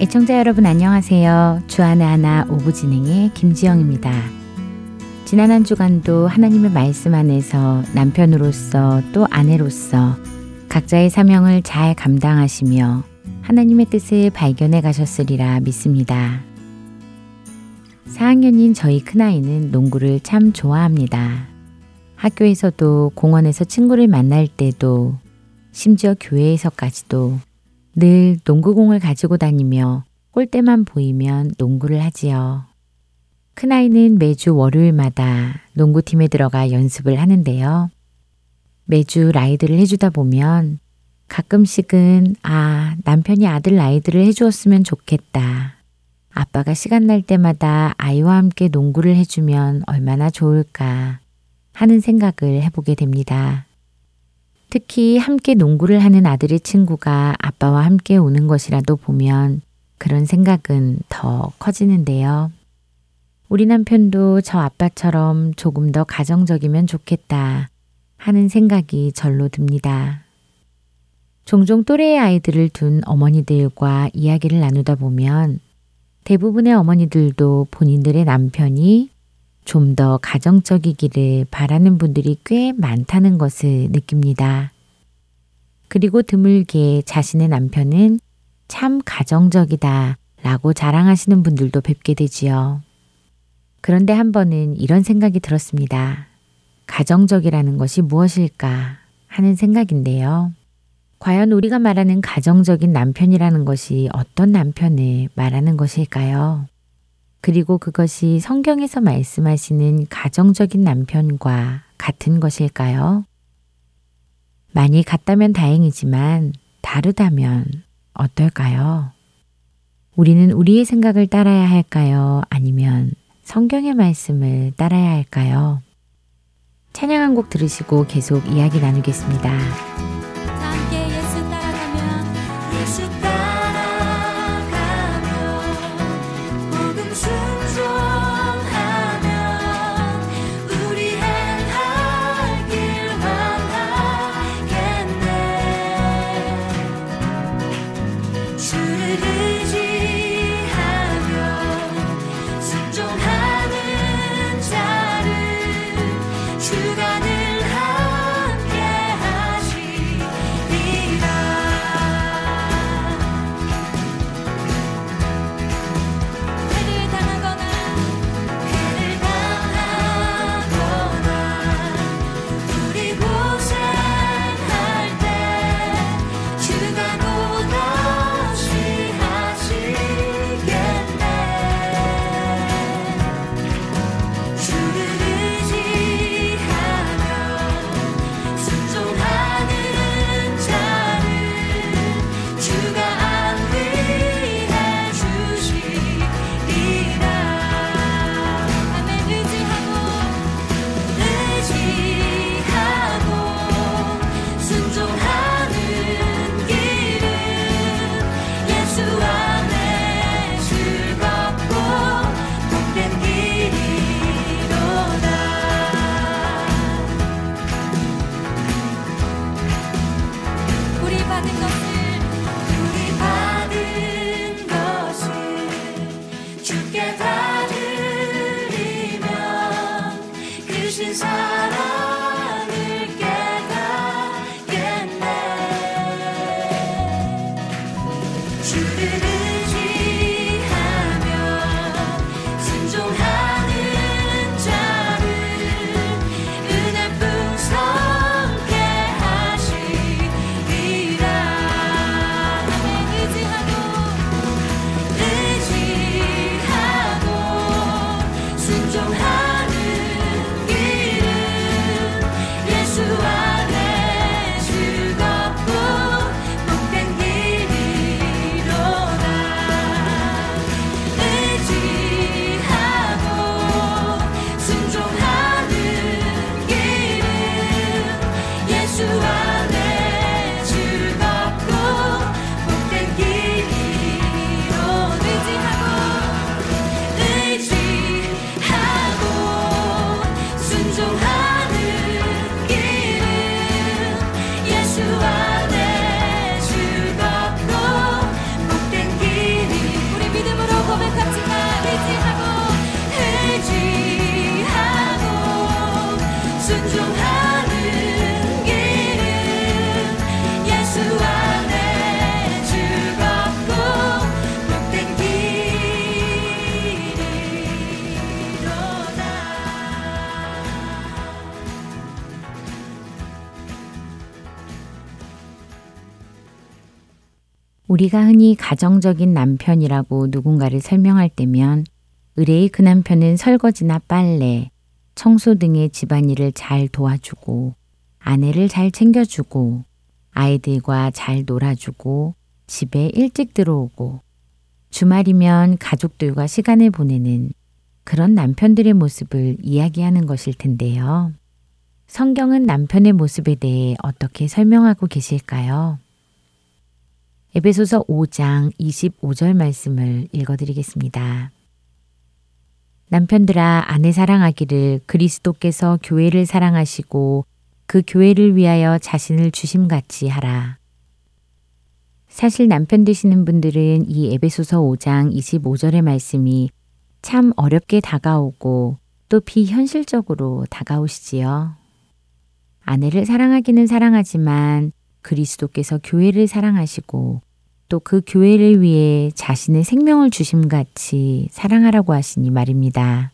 애청자 여러분 안녕하세요. 주안의 하나 오부 진행의 김지영입니다. 지난 한 주간도 하나님의 말씀 안에서 남편으로서 또 아내로서 각자의 사명을 잘 감당하시며 하나님의 뜻을 발견해 가셨으리라 믿습니다. 4학년인 저희 큰아이는 농구를 참 좋아합니다. 학교에서도 공원에서 친구를 만날 때도 심지어 교회에서까지도 늘 농구공을 가지고 다니며 골대만 보이면 농구를 하지요. 큰아이는 매주 월요일마다 농구팀에 들어가 연습을 하는데요. 매주 라이드를 해주다 보면 가끔씩은 아, 남편이 아들 라이드를 해주었으면 좋겠다. 아빠가 시간 날 때마다 아이와 함께 농구를 해주면 얼마나 좋을까 하는 생각을 해보게 됩니다. 특히 함께 농구를 하는 아들의 친구가 아빠와 함께 오는 것이라도 보면 그런 생각은 더 커지는데요. 우리 남편도 저 아빠처럼 조금 더 가정적이면 좋겠다 하는 생각이 절로 듭니다. 종종 또래의 아이들을 둔 어머니들과 이야기를 나누다 보면 대부분의 어머니들도 본인들의 남편이 좀 더 가정적이기를 바라는 분들이 꽤 많다는 것을 느낍니다. 그리고 드물게 자신의 남편은 참 가정적이다 라고 자랑하시는 분들도 뵙게 되지요. 그런데 한 번은 이런 생각이 들었습니다. 가정적이라는 것이 무엇일까 하는 생각인데요. 과연 우리가 말하는 가정적인 남편이라는 것이 어떤 남편을 말하는 것일까요? 그리고 그것이 성경에서 말씀하시는 가정적인 남편과 같은 것일까요? 많이 같다면 다행이지만 다르다면 어떨까요? 우리는 우리의 생각을 따라야 할까요? 아니면 성경의 말씀을 따라야 할까요? 찬양 한 곡 들으시고 계속 이야기 나누겠습니다. 우리가 흔히 가정적인 남편이라고 누군가를 설명할 때면 의뢰의 그 남편은 설거지나 빨래, 청소 등의 집안일을 잘 도와주고 아내를 잘 챙겨주고 아이들과 잘 놀아주고 집에 일찍 들어오고 주말이면 가족들과 시간을 보내는 그런 남편들의 모습을 이야기하는 것일 텐데요. 성경은 남편의 모습에 대해 어떻게 설명하고 계실까요? 에베소서 5장 25절 말씀을 읽어드리겠습니다. 남편들아 아내 사랑하기를 그리스도께서 교회를 사랑하시고 그 교회를 위하여 자신을 주심같이 하라. 사실 남편 되시는 분들은 이 에베소서 5장 25절의 말씀이 참 어렵게 다가오고 또 비현실적으로 다가오시지요. 아내를 사랑하기는 사랑하지만 그리스도께서 교회를 사랑하시고 또 그 교회를 위해 자신의 생명을 주심 같이 사랑하라고 하시니 말입니다.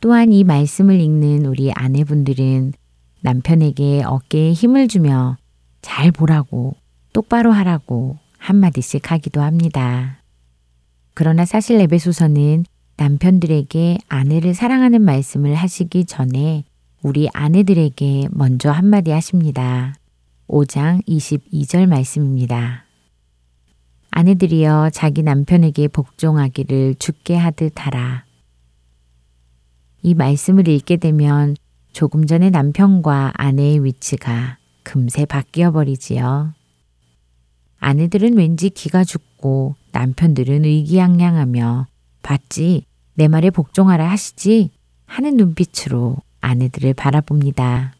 또한 이 말씀을 읽는 우리 아내분들은 남편에게 어깨에 힘을 주며 잘 보라고 똑바로 하라고 한마디씩 하기도 합니다. 그러나 사실 에베소서는 남편들에게 아내를 사랑하는 말씀을 하시기 전에 우리 아내들에게 먼저 한마디 하십니다. 5장 22절 말씀입니다. 아내들이여 자기 남편에게 복종하기를 죽게 하듯 하라. 이 말씀을 읽게 되면 조금 전에 남편과 아내의 위치가 금세 바뀌어 버리지요. 아내들은 왠지 기가 죽고 남편들은 의기양양하며 봤지 내 말에 복종하라 하시지 하는 눈빛으로 아내들을 바라봅니다.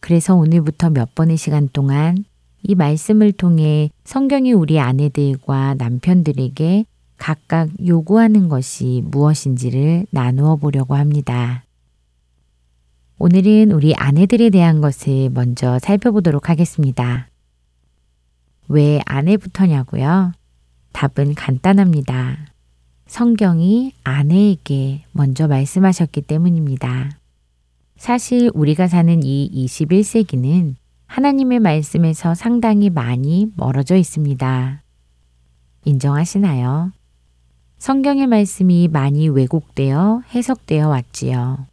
그래서 오늘부터 몇 번의 시간 동안 이 말씀을 통해 성경이 우리 아내들과 남편들에게 각각 요구하는 것이 무엇인지를 나누어 보려고 합니다. 오늘은 우리 아내들에 대한 것을 먼저 살펴보도록 하겠습니다. 왜 아내부터냐고요? 답은 간단합니다. 성경이 아내에게 먼저 말씀하셨기 때문입니다. 사실 우리가 사는 이 21세기는 하나님의 말씀에서 상당히 많이 멀어져 있습니다. 인정하시나요? 성경의 말씀이 많이 왜곡되어 해석되어 왔지요.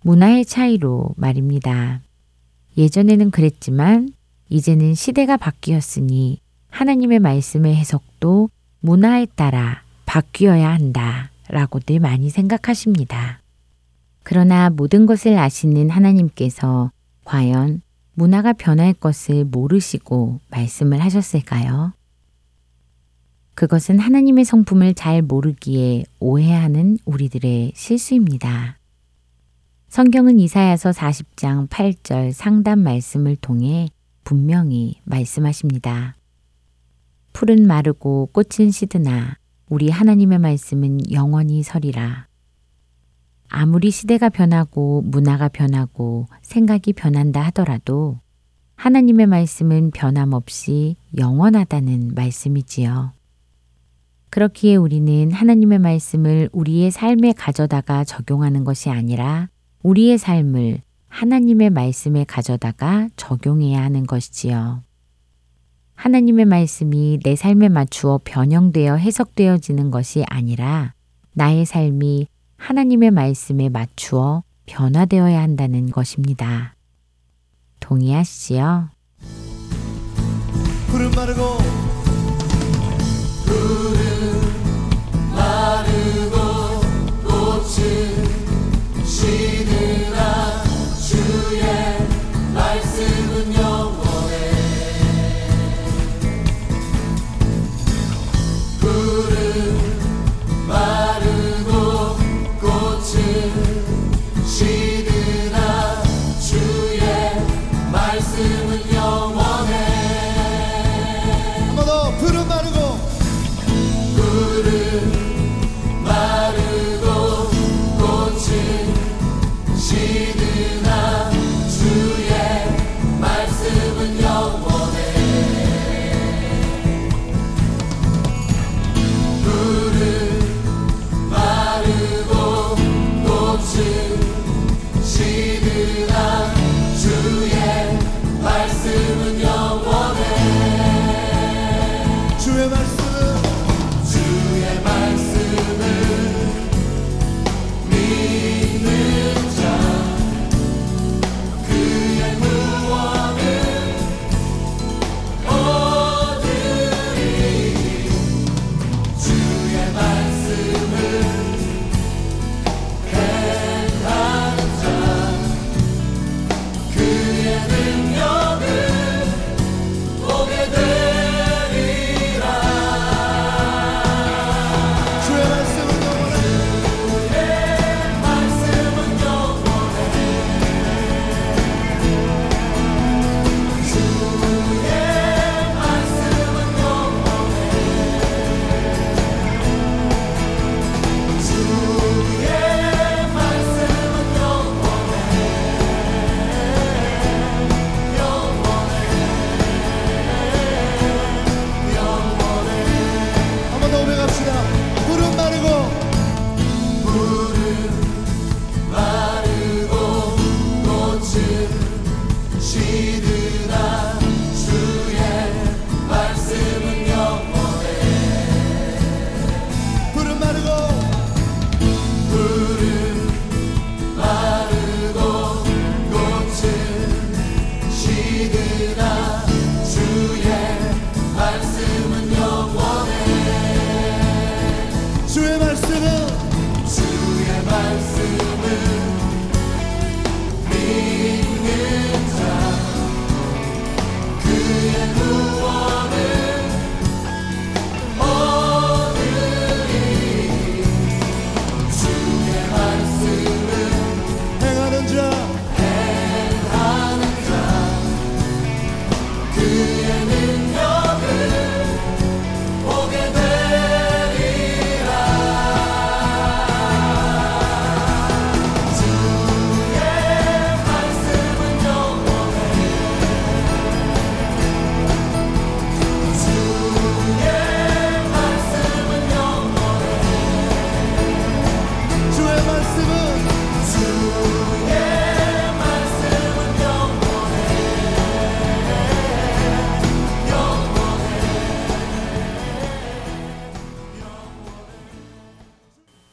문화의 차이로 말입니다. 예전에는 그랬지만 이제는 시대가 바뀌었으니 하나님의 말씀의 해석도 문화에 따라 바뀌어야 한다 라고들 많이 생각하십니다. 그러나 모든 것을 아시는 하나님께서 과연 문화가 변할 것을 모르시고 말씀을 하셨을까요? 그것은 하나님의 성품을 잘 모르기에 오해하는 우리들의 실수입니다. 성경은 이사야서 40장 8절 상담 말씀을 통해 분명히 말씀하십니다. 풀은 마르고 꽃은 시드나 우리 하나님의 말씀은 영원히 서리라. 아무리 시대가 변하고 문화가 변하고 생각이 변한다 하더라도 하나님의 말씀은 변함없이 영원하다는 말씀이지요. 그렇기에 우리는 하나님의 말씀을 우리의 삶에 가져다가 적용하는 것이 아니라 우리의 삶을 하나님의 말씀에 가져다가 적용해야 하는 것이지요. 하나님의 말씀이 내 삶에 맞추어 변형되어 해석되어지는 것이 아니라 나의 삶이 하나님의 말씀에 맞추어 변화되어야 한다는 것입니다. 동의하시지요? 푸른 마르고 푸른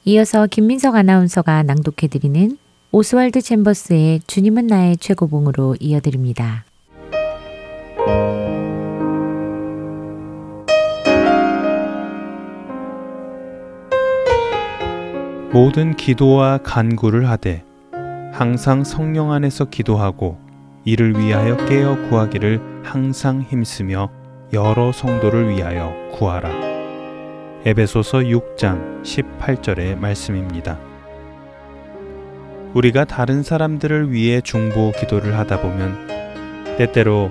이어서 김민석 아나운서가 낭독해드리는 오스왈드 챔버스의 주님은 나의 최고봉으로 이어드립니다. 모든 기도와 간구를 하되 항상 성령 안에서 기도하고 이를 위하여 깨어 구하기를 항상 힘쓰며 여러 성도를 위하여 구하라. 에베소서 6장 18절의 말씀입니다. 우리가 다른 사람들을 위해 중보 기도를 하다 보면 때때로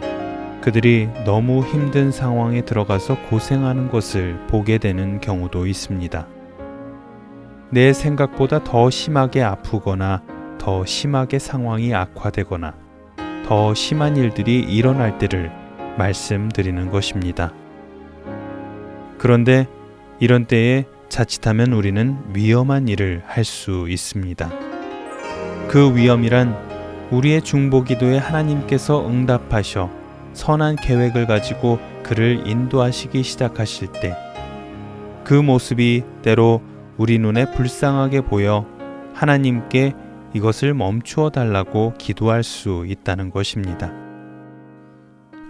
그들이 너무 힘든 상황에 들어가서 고생하는 것을 보게 되는 경우도 있습니다. 내 생각보다 더 심하게 아프거나 더 심하게 상황이 악화되거나 더 심한 일들이 일어날 때를 말씀드리는 것입니다. 그런데 이런 때에 자칫하면 우리는 위험한 일을 할 수 있습니다. 그 위험이란 우리의 중보 기도에 하나님께서 응답하셔 선한 계획을 가지고 그를 인도하시기 시작하실 때 그 모습이 때로 우리 눈에 불쌍하게 보여 하나님께 이것을 멈추어 달라고 기도할 수 있다는 것입니다.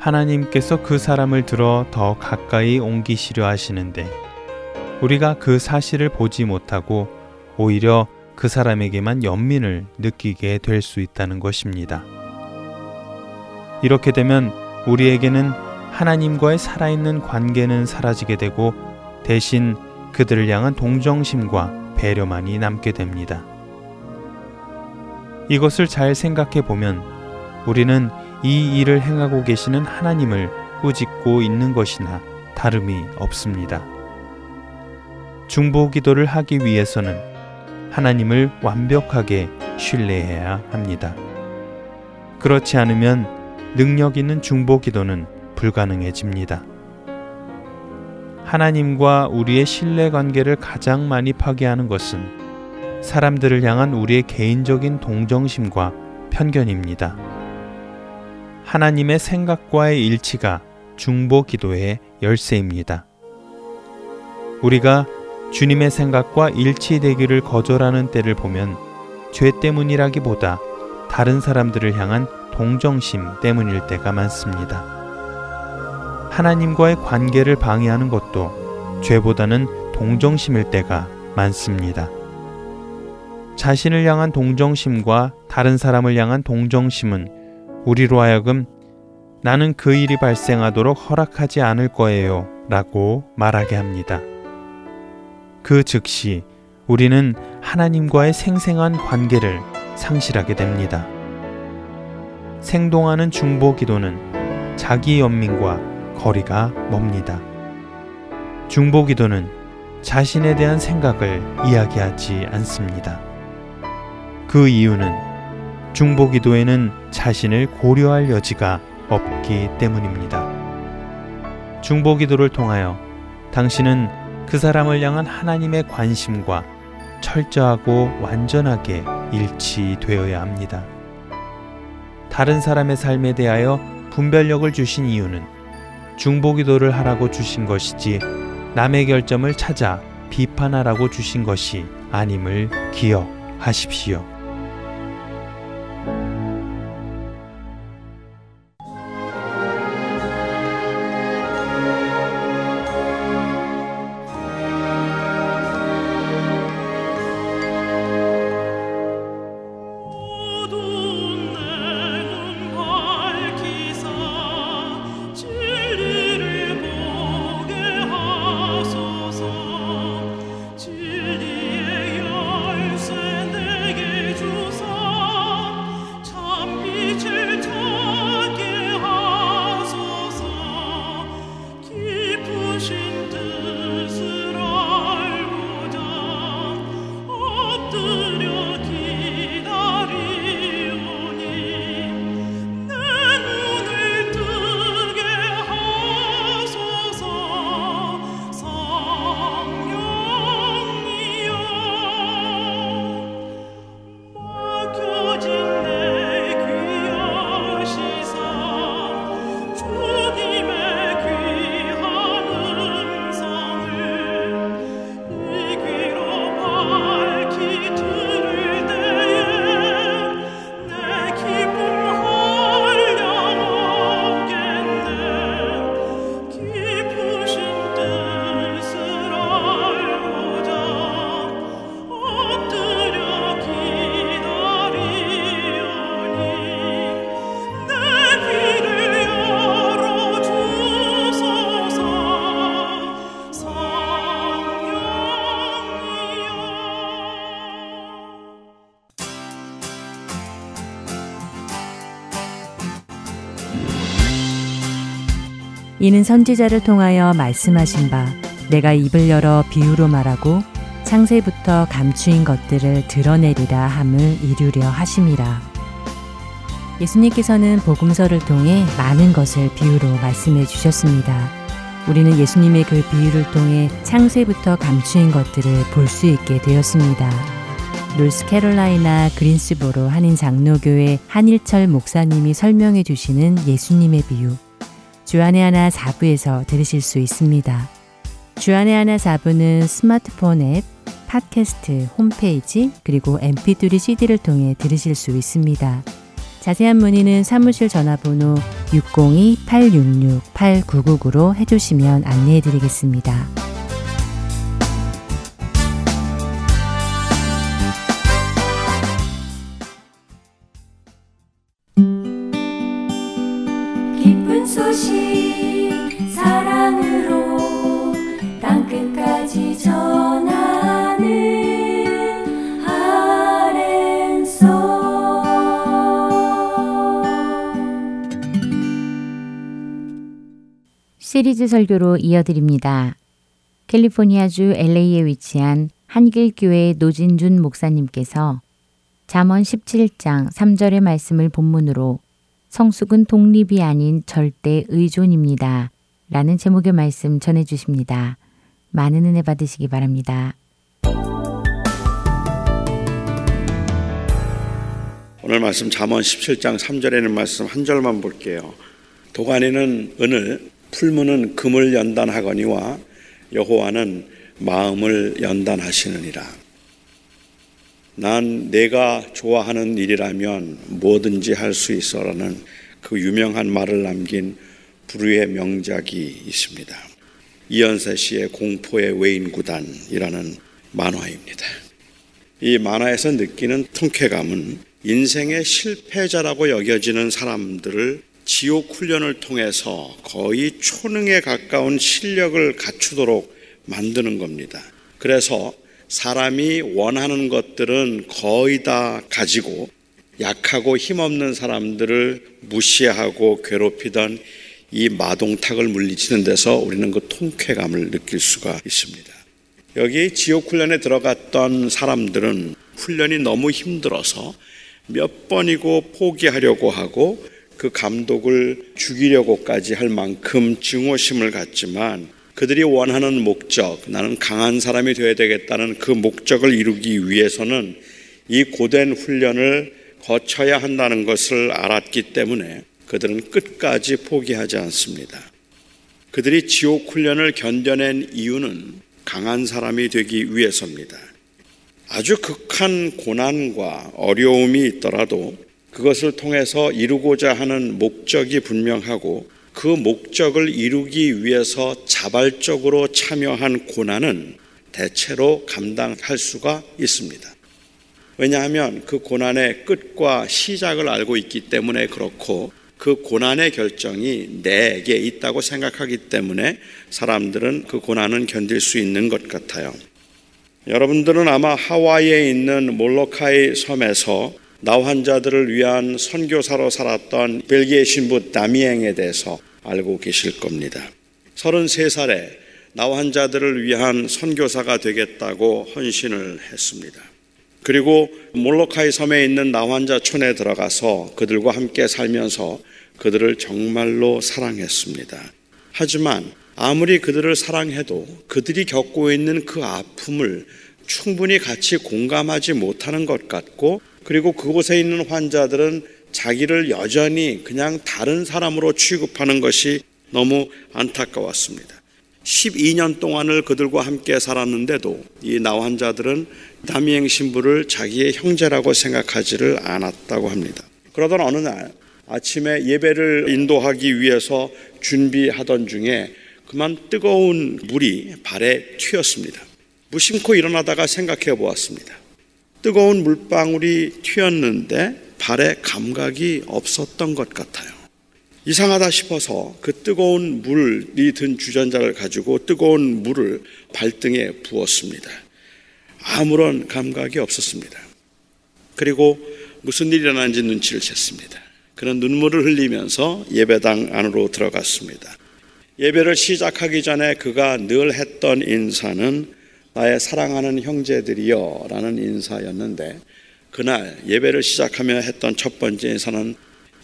하나님께서 그 사람을 들어 더 가까이 옮기시려 하시는데 우리가 그 사실을 보지 못하고 오히려 그 사람에게만 연민을 느끼게 될 수 있다는 것입니다. 이렇게 되면 우리에게는 하나님과의 살아있는 관계는 사라지게 되고 대신 그들을 향한 동정심과 배려만이 남게 됩니다. 이것을 잘 생각해 보면 우리는 이 일을 행하고 계시는 하나님을 꾸짖고 있는 것이나 다름이 없습니다. 중보 기도를 하기 위해서는 하나님을 완벽하게 신뢰해야 합니다. 그렇지 않으면 능력 있는 중보 기도는 불가능해집니다. 하나님과 우리의 신뢰 관계를 가장 많이 파괴하는 것은 사람들을 향한 우리의 개인적인 동정심과 편견입니다. 하나님의 생각과의 일치가 중보 기도의 열쇠입니다. 우리가 주님의 생각과 일치되기를 거절하는 때를 보면 죄 때문이라기보다 다른 사람들을 향한 동정심 때문일 때가 많습니다. 하나님과의 관계를 방해하는 것도 죄보다는 동정심일 때가 많습니다. 자신을 향한 동정심과 다른 사람을 향한 동정심은 우리로 하여금 나는 그 일이 발생하도록 허락하지 않을 거예요 라고 말하게 합니다. 그 즉시 우리는 하나님과의 생생한 관계를 상실하게 됩니다. 생동하는 중보 기도는 자기 연민과 거리가 멉니다. 중보 기도는 자신에 대한 생각을 이야기하지 않습니다. 그 이유는 중보 기도에는 자신을 고려할 여지가 없기 때문입니다. 중보 기도를 통하여 당신은 그 사람을 향한 하나님의 관심과 철저하고 완전하게 일치되어야 합니다. 다른 사람의 삶에 대하여 분별력을 주신 이유는 중보 기도를 하라고 주신 것이지 남의 결점을 찾아 비판하라고 주신 것이 아님을 기억하십시오. 이는 선지자를 통하여 말씀하신 바 내가 입을 열어 비유로 말하고 창세부터 감추인 것들을 드러내리라 함을 이루려 하심이라. 예수님께서는 복음서를 통해 많은 것을 비유로 말씀해 주셨습니다. 우리는 예수님의 그 비유를 통해 창세부터 감추인 것들을 볼 수 있게 되었습니다. 노스캐롤라이나 그린스보로 한인 장로교회 한일철 목사님이 설명해 주시는 예수님의 비유. 주안의 하나 4부에서 들으실 수 있습니다. 주안의 하나 4부는 스마트폰 앱, 팟캐스트, 홈페이지, 그리고 mp3 cd를 통해 들으실 수 있습니다. 자세한 문의는 사무실 전화번호 602-866-8999로 해주시면 안내해 드리겠습니다. 시리즈 설교로 이어드립니다. 캘리포니아주 LA에 위치한 한길교회 노진준 목사님께서 잠언 17장 3절의 말씀을 본문으로 성숙은 독립이 아닌 절대 의존입니다. 라는 제목의 말씀 전해 주십니다. 많은 은혜 받으시기 바랍니다. 오늘 말씀 잠언 17장 3절에 있는 말씀 한 절만 볼게요. 도가니는 은을 풀무는 금을 연단하거니와 여호와는 마음을 연단하시느니라. 난 내가 좋아하는 일이라면 뭐든지 할 수 있어라는 그 유명한 말을 남긴 불후의 명작이 있습니다. 이연세 씨의 공포의 외인 구단이라는 만화입니다. 이 만화에서 느끼는 통쾌감은 인생의 실패자라고 여겨지는 사람들을 지옥 훈련을 통해서 거의 초능에 가까운 실력을 갖추도록 만드는 겁니다. 그래서 사람이 원하는 것들은 거의 다 가지고 약하고 힘없는 사람들을 무시하고 괴롭히던 이 마동탁을 물리치는 데서 우리는 그 통쾌감을 느낄 수가 있습니다. 여기 지옥 훈련에 들어갔던 사람들은 훈련이 너무 힘들어서 몇 번이고 포기하려고 하고 그 감독을 죽이려고까지 할 만큼 증오심을 갖지만 그들이 원하는 목적, 나는 강한 사람이 되어야 되겠다는 그 목적을 이루기 위해서는 이 고된 훈련을 거쳐야 한다는 것을 알았기 때문에 그들은 끝까지 포기하지 않습니다. 그들이 지옥 훈련을 견뎌낸 이유는 강한 사람이 되기 위해서입니다. 아주 극한 고난과 어려움이 있더라도 그것을 통해서 이루고자 하는 목적이 분명하고 그 목적을 이루기 위해서 자발적으로 참여한 고난은 대체로 감당할 수가 있습니다. 왜냐하면 그 고난의 끝과 시작을 알고 있기 때문에 그렇고 그 고난의 결정이 내게 있다고 생각하기 때문에 사람들은 그 고난은 견딜 수 있는 것 같아요. 여러분들은 아마 하와이에 있는 몰로카이 섬에서 나 환자들을 위한 선교사로 살았던 벨기에 신부 다미앵에 대해서 알고 계실 겁니다. 33살에 나 환자들을 위한 선교사가 되겠다고 헌신을 했습니다. 그리고 몰로카이 섬에 있는 나 환자촌에 들어가서 그들과 함께 살면서 그들을 정말로 사랑했습니다. 하지만 아무리 그들을 사랑해도 그들이 겪고 있는 그 아픔을 충분히 같이 공감하지 못하는 것 같고 그리고 그곳에 있는 환자들은 자기를 여전히 그냥 다른 사람으로 취급하는 것이 너무 안타까웠습니다. 12년 동안을 그들과 함께 살았는데도 이 나환자들은 담이행 신부를 자기의 형제라고 생각하지를 않았다고 합니다. 그러던 어느 날 아침에 예배를 인도하기 위해서 준비하던 중에 그만 뜨거운 물이 발에 튀었습니다. 무심코 일어나다가 생각해 보았습니다. 뜨거운 물방울이 튀었는데 발에 감각이 없었던 것 같아요. 이상하다 싶어서 그 뜨거운 물이 든 주전자를 가지고 뜨거운 물을 발등에 부었습니다. 아무런 감각이 없었습니다. 그리고 무슨 일이 일어난지 눈치를 챘습니다. 그는 눈물을 흘리면서 예배당 안으로 들어갔습니다. 예배를 시작하기 전에 그가 늘 했던 인사는 나의 사랑하는 형제들이여 라는 인사였는데 그날 예배를 시작하며 했던 첫 번째 인사는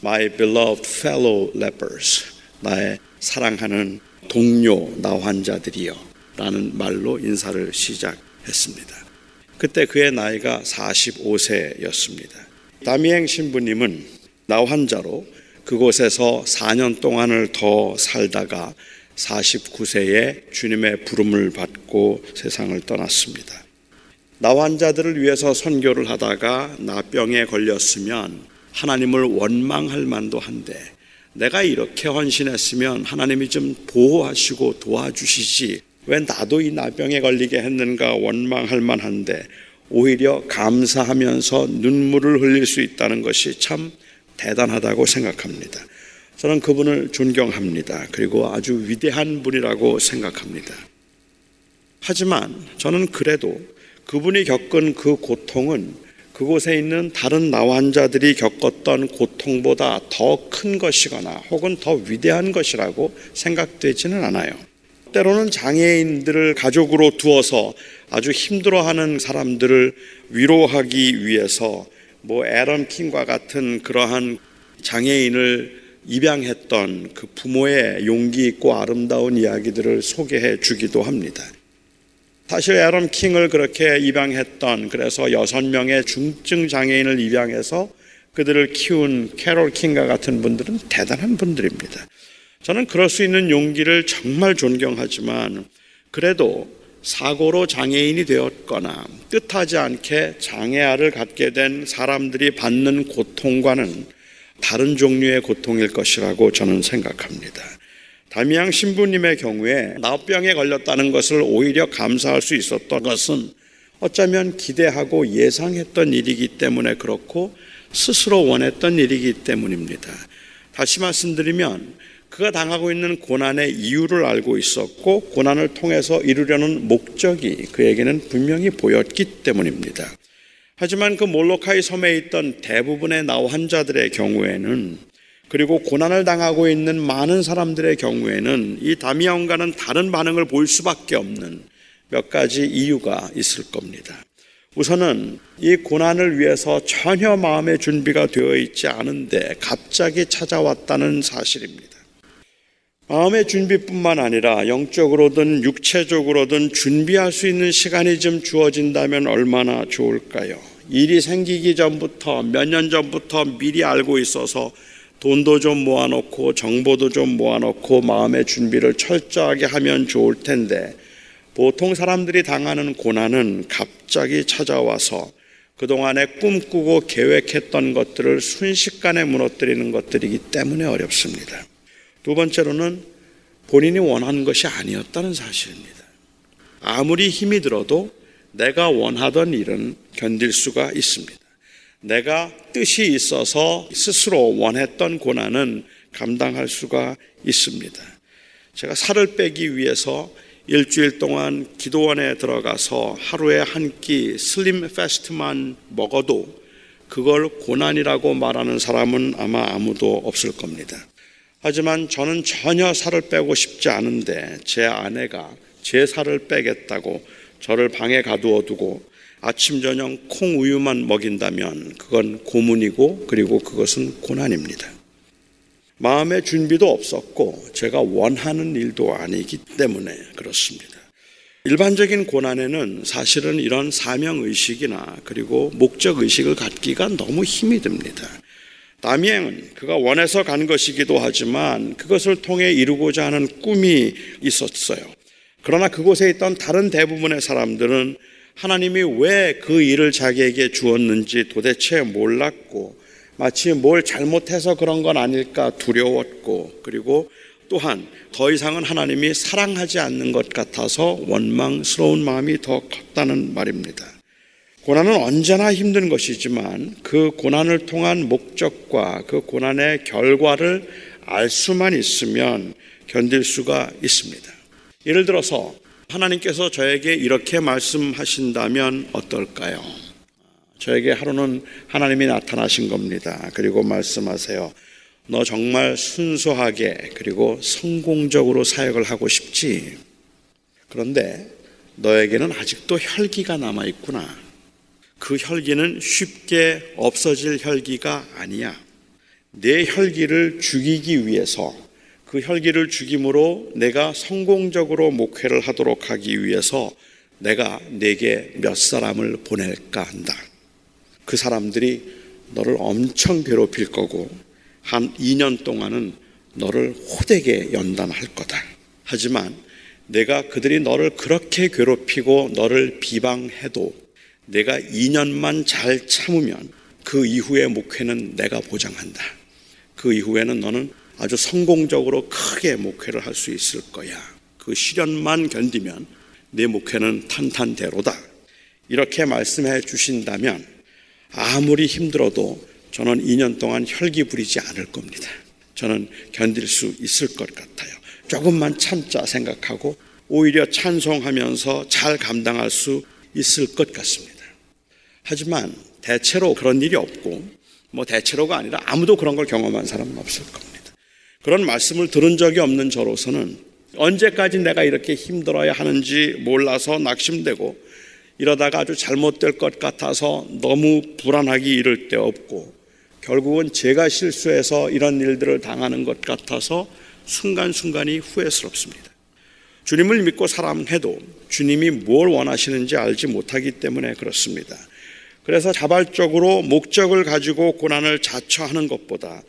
My beloved fellow lepers 나의 사랑하는 동료 나 환자들이여 라는 말로 인사를 시작했습니다. 그때 그의 나이가 45세였습니다. 다미행 신부님은 나 환자로 그곳에서 4년 동안을 더 살다가 49세에 주님의 부름을 받고 세상을 떠났습니다. 나 환 자들을 위해서 선교를 하다가 나병에 걸렸으면 하나님을 원망할 만도 한데 내가 이렇게 헌신했으면 하나님이 좀 보호하시고 도와주시지 왜 나도 이 나병에 걸리게 했는가 원망할 만한데 오히려 감사하면서 눈물을 흘릴 수 있다는 것이 참 대단하다고 생각합니다. 저는 그분을 존경합니다. 그리고 아주 위대한 분이라고 생각합니다. 하지만 저는 그래도 그분이 겪은 그 고통은 그곳에 있는 다른 나환자들이 겪었던 고통보다 더 큰 것이거나 혹은 더 위대한 것이라고 생각되지는 않아요. 때로는 장애인들을 가족으로 두어서 아주 힘들어하는 사람들을 위로하기 위해서 뭐 에런 킹과 같은 그러한 장애인을 입양했던 그 부모의 용기 있고 아름다운 이야기들을 소개해 주기도 합니다. 사실 에런 킹을 그렇게 입양했던 그래서 여섯 명의 중증 장애인을 입양해서 그들을 키운 캐롤 킹과 같은 분들은 대단한 분들입니다. 저는 그럴 수 있는 용기를 정말 존경하지만 그래도 사고로 장애인이 되었거나 뜻하지 않게 장애아를 갖게 된 사람들이 받는 고통과는 다른 종류의 고통일 것이라고 저는 생각합니다. 담양 신부님의 경우에 나병에 걸렸다는 것을 오히려 감사할 수 있었던 것은 어쩌면 기대하고 예상했던 일이기 때문에 그렇고 스스로 원했던 일이기 때문입니다. 다시 말씀드리면 그가 당하고 있는 고난의 이유를 알고 있었고 고난을 통해서 이루려는 목적이 그에게는 분명히 보였기 때문입니다. 하지만 그 몰로카이 섬에 있던 대부분의 나 환자들의 경우에는 그리고 고난을 당하고 있는 많은 사람들의 경우에는 이 다미아온과는 다른 반응을 보일 수밖에 없는 몇 가지 이유가 있을 겁니다. 우선은 이 고난을 위해서 전혀 마음의 준비가 되어 있지 않은데 갑자기 찾아왔다는 사실입니다. 마음의 준비뿐만 아니라 영적으로든 육체적으로든 준비할 수 있는 시간이 좀 주어진다면 얼마나 좋을까요? 일이 생기기 전부터 몇 년 전부터 미리 알고 있어서 돈도 좀 모아놓고 정보도 좀 모아놓고 마음의 준비를 철저하게 하면 좋을 텐데 보통 사람들이 당하는 고난은 갑자기 찾아와서 그동안에 꿈꾸고 계획했던 것들을 순식간에 무너뜨리는 것들이기 때문에 어렵습니다. 두 번째로는 본인이 원하는 것이 아니었다는 사실입니다. 아무리 힘이 들어도 내가 원하던 일은 견딜 수가 있습니다. 내가 뜻이 있어서 스스로 원했던 고난은 감당할 수가 있습니다. 제가 살을 빼기 위해서 일주일 동안 기도원에 들어가서 하루에 한 끼 슬림 페스트만 먹어도 그걸 고난이라고 말하는 사람은 아마 아무도 없을 겁니다. 하지만 저는 전혀 살을 빼고 싶지 않은데 제 아내가 제 살을 빼겠다고 저를 방에 가두어 두고 아침 저녁 콩 우유만 먹인다면 그건 고문이고 그리고 그것은 고난입니다. 마음의 준비도 없었고 제가 원하는 일도 아니기 때문에 그렇습니다. 일반적인 고난에는 사실은 이런 사명 의식이나 그리고 목적 의식을 갖기가 너무 힘이 듭니다. 다미행은 그가 원해서 간 것이기도 하지만 그것을 통해 이루고자 하는 꿈이 있었어요. 그러나 그곳에 있던 다른 대부분의 사람들은 하나님이 왜 그 일을 자기에게 주었는지 도대체 몰랐고 마치 뭘 잘못해서 그런 건 아닐까 두려웠고 그리고 또한 더 이상은 하나님이 사랑하지 않는 것 같아서 원망스러운 마음이 더 컸다는 말입니다. 고난은 언제나 힘든 것이지만 그 고난을 통한 목적과 그 고난의 결과를 알 수만 있으면 견딜 수가 있습니다. 예를 들어서 하나님께서 저에게 이렇게 말씀하신다면 어떨까요? 저에게 하루는 하나님이 나타나신 겁니다. 그리고 말씀하세요. 너 정말 순수하게 그리고 성공적으로 사역을 하고 싶지? 그런데 너에게는 아직도 혈기가 남아 있구나. 그 혈기는 쉽게 없어질 혈기가 아니야. 내 혈기를 죽이기 위해서 그 혈기를 죽임으로 내가 성공적으로 목회를 하도록 하기 위해서 내가 내게 몇 사람을 보낼까 한다. 그 사람들이 너를 엄청 괴롭힐 거고 한 2년 동안은 너를 호되게 연단할 거다. 하지만 내가 그들이 너를 그렇게 괴롭히고 너를 비방해도 내가 2년만 잘 참으면 그 이후의 목회는 내가 보장한다. 그 이후에는 너는 아주 성공적으로 크게 목회를 할 수 있을 거야. 그 시련만 견디면 내 목회는 탄탄대로다. 이렇게 말씀해 주신다면 아무리 힘들어도 저는 2년 동안 혈기 부리지 않을 겁니다. 저는 견딜 수 있을 것 같아요. 조금만 참자 생각하고 오히려 찬송하면서 잘 감당할 수 있을 것 같습니다. 하지만 대체로 그런 일이 없고 뭐 대체로가 아니라 아무도 그런 걸 경험한 사람은 없을 겁니다. 그런 말씀을 들은 적이 없는 저로서는 언제까지 내가 이렇게 힘들어야 하는지 몰라서 낙심되고 이러다가 아주 잘못될 것 같아서 너무 불안하기 이를 데 없고 결국은 제가 실수해서 이런 일들을 당하는 것 같아서 순간순간이 후회스럽습니다. 주님을 믿고 사랑해도 주님이 뭘 원하시는지 알지 못하기 때문에 그렇습니다. 그래서 자발적으로 목적을 가지고 고난을 자처하는 것보다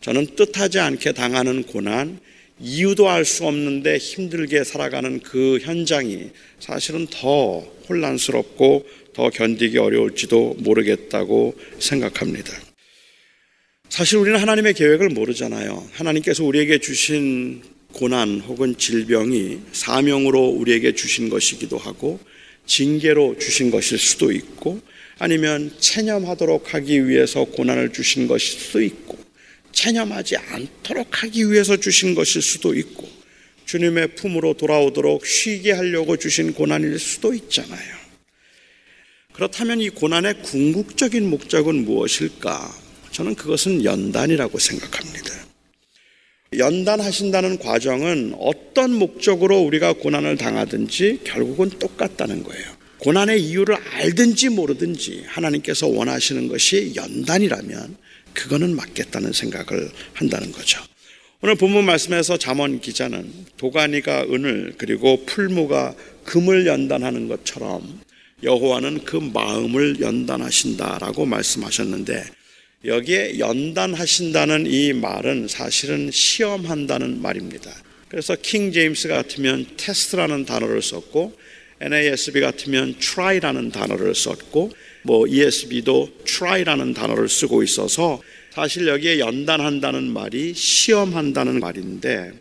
저는 뜻하지 않게 당하는 고난, 이유도 알 수 없는데 힘들게 살아가는 그 현장이 사실은 더 혼란스럽고 더 견디기 어려울지도 모르겠다고 생각합니다. 사실 우리는 하나님의 계획을 모르잖아요. 하나님께서 우리에게 주신 고난 혹은 질병이 사명으로 우리에게 주신 것이기도 하고 징계로 주신 것일 수도 있고 아니면 체념하도록 하기 위해서 고난을 주신 것일 수도 있고 체념하지 않도록 하기 위해서 주신 것일 수도 있고 주님의 품으로 돌아오도록 쉬게 하려고 주신 고난일 수도 있잖아요. 그렇다면 이 고난의 궁극적인 목적은 무엇일까? 저는 그것은 연단이라고 생각합니다. 연단하신다는 과정은 어떤 목적으로 우리가 고난을 당하든지 결국은 똑같다는 거예요. 고난의 이유를 알든지 모르든지 하나님께서 원하시는 것이 연단이라면 그거는 맞겠다는 생각을 한다는 거죠. 오늘 본문 말씀에서 잠언 기자는 도가니가 은을 그리고 풀무가 금을 연단하는 것처럼 여호와는 그 마음을 연단하신다라고 말씀하셨는데 여기에 연단하신다는 이 말은 사실은 시험한다는 말입니다. 그래서 킹 제임스 같으면 테스트라는 단어를 썼고 NASB 같으면 try라는 단어를 썼고 뭐 ESB도 try라는 단어를 쓰고 있어서 사실 여기에 연단한다는 말이 시험한다는 말인데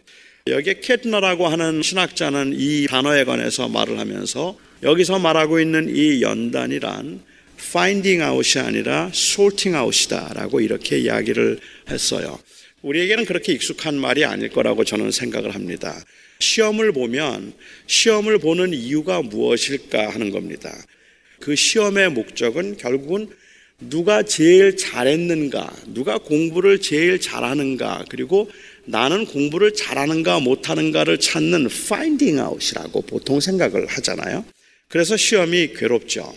여기에 캐트너라고 하는 신학자는 이 단어에 관해서 말을 하면서 여기서 말하고 있는 이 연단이란 finding out이 아니라 sorting out이다라고 이렇게 이야기를 했어요. 우리에게는 그렇게 익숙한 말이 아닐 거라고 저는 생각을 합니다. 시험을 보면 시험을 보는 이유가 무엇일까 하는 겁니다. 그 시험의 목적은 결국은 누가 제일 잘했는가, 누가 공부를 제일 잘하는가, 그리고 나는 공부를 잘하는가 못하는가를 찾는 finding out이라고 보통 생각을 하잖아요. 그래서 시험이 괴롭죠.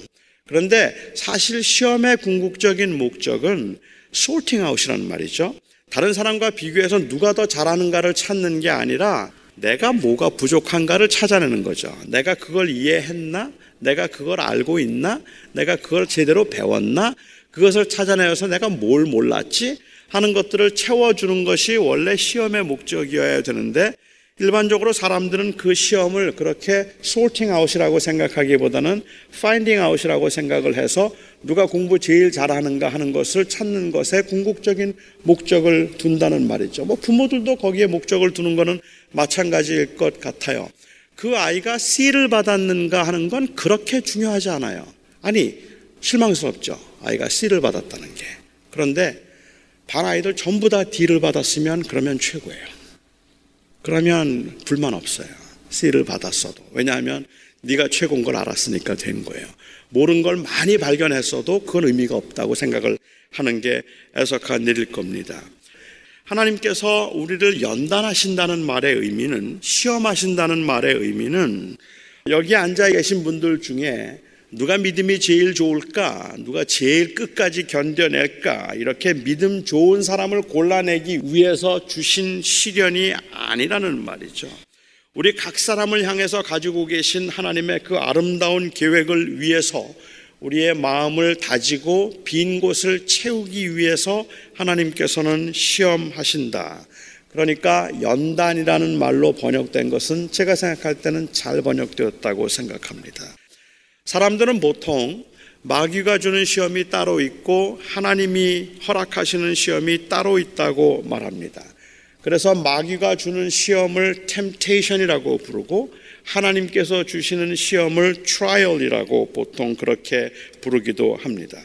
그런데 사실 시험의 궁극적인 목적은 sorting out이라는 말이죠. 다른 사람과 비교해서 누가 더 잘하는가를 찾는 게 아니라 내가 뭐가 부족한가를 찾아내는 거죠. 내가 그걸 이해했나? 내가 그걸 알고 있나? 내가 그걸 제대로 배웠나? 그것을 찾아내서 내가 뭘 몰랐지? 하는 것들을 채워주는 것이 원래 시험의 목적이어야 되는데 일반적으로 사람들은 그 시험을 그렇게 sorting out이라고 생각하기보다는 finding out이라고 생각을 해서 누가 공부 제일 잘하는가 하는 것을 찾는 것에 궁극적인 목적을 둔다는 말이죠. 뭐 부모들도 거기에 목적을 두는 것은 마찬가지일 것 같아요. 그 아이가 C를 받았는가 하는 건 그렇게 중요하지 않아요. 아니, 실망스럽죠. 아이가 C를 받았다는 게. 그런데 반 아이들 전부 다 D를 받았으면 그러면 최고예요. 그러면 불만 없어요. C를 받았어도. 왜냐하면 네가 최고인 걸 알았으니까 된 거예요. 모르는 걸 많이 발견했어도 그건 의미가 없다고 생각을 하는 게 애석한 일일 겁니다. 하나님께서 우리를 연단하신다는 말의 의미는 시험하신다는 말의 의미는 여기 앉아 계신 분들 중에 누가 믿음이 제일 좋을까? 누가 제일 끝까지 견뎌낼까? 이렇게 믿음 좋은 사람을 골라내기 위해서 주신 시련이 아니라는 말이죠. 우리 각 사람을 향해서 가지고 계신 하나님의 그 아름다운 계획을 위해서 우리의 마음을 다지고 빈 곳을 채우기 위해서 하나님께서는 시험하신다. 그러니까 연단이라는 말로 번역된 것은 제가 생각할 때는 잘 번역되었다고 생각합니다. 사람들은 보통 마귀가 주는 시험이 따로 있고 하나님이 허락하시는 시험이 따로 있다고 말합니다. 그래서 마귀가 주는 시험을 temptation이라고 부르고 하나님께서 주시는 시험을 trial이라고 보통 그렇게 부르기도 합니다.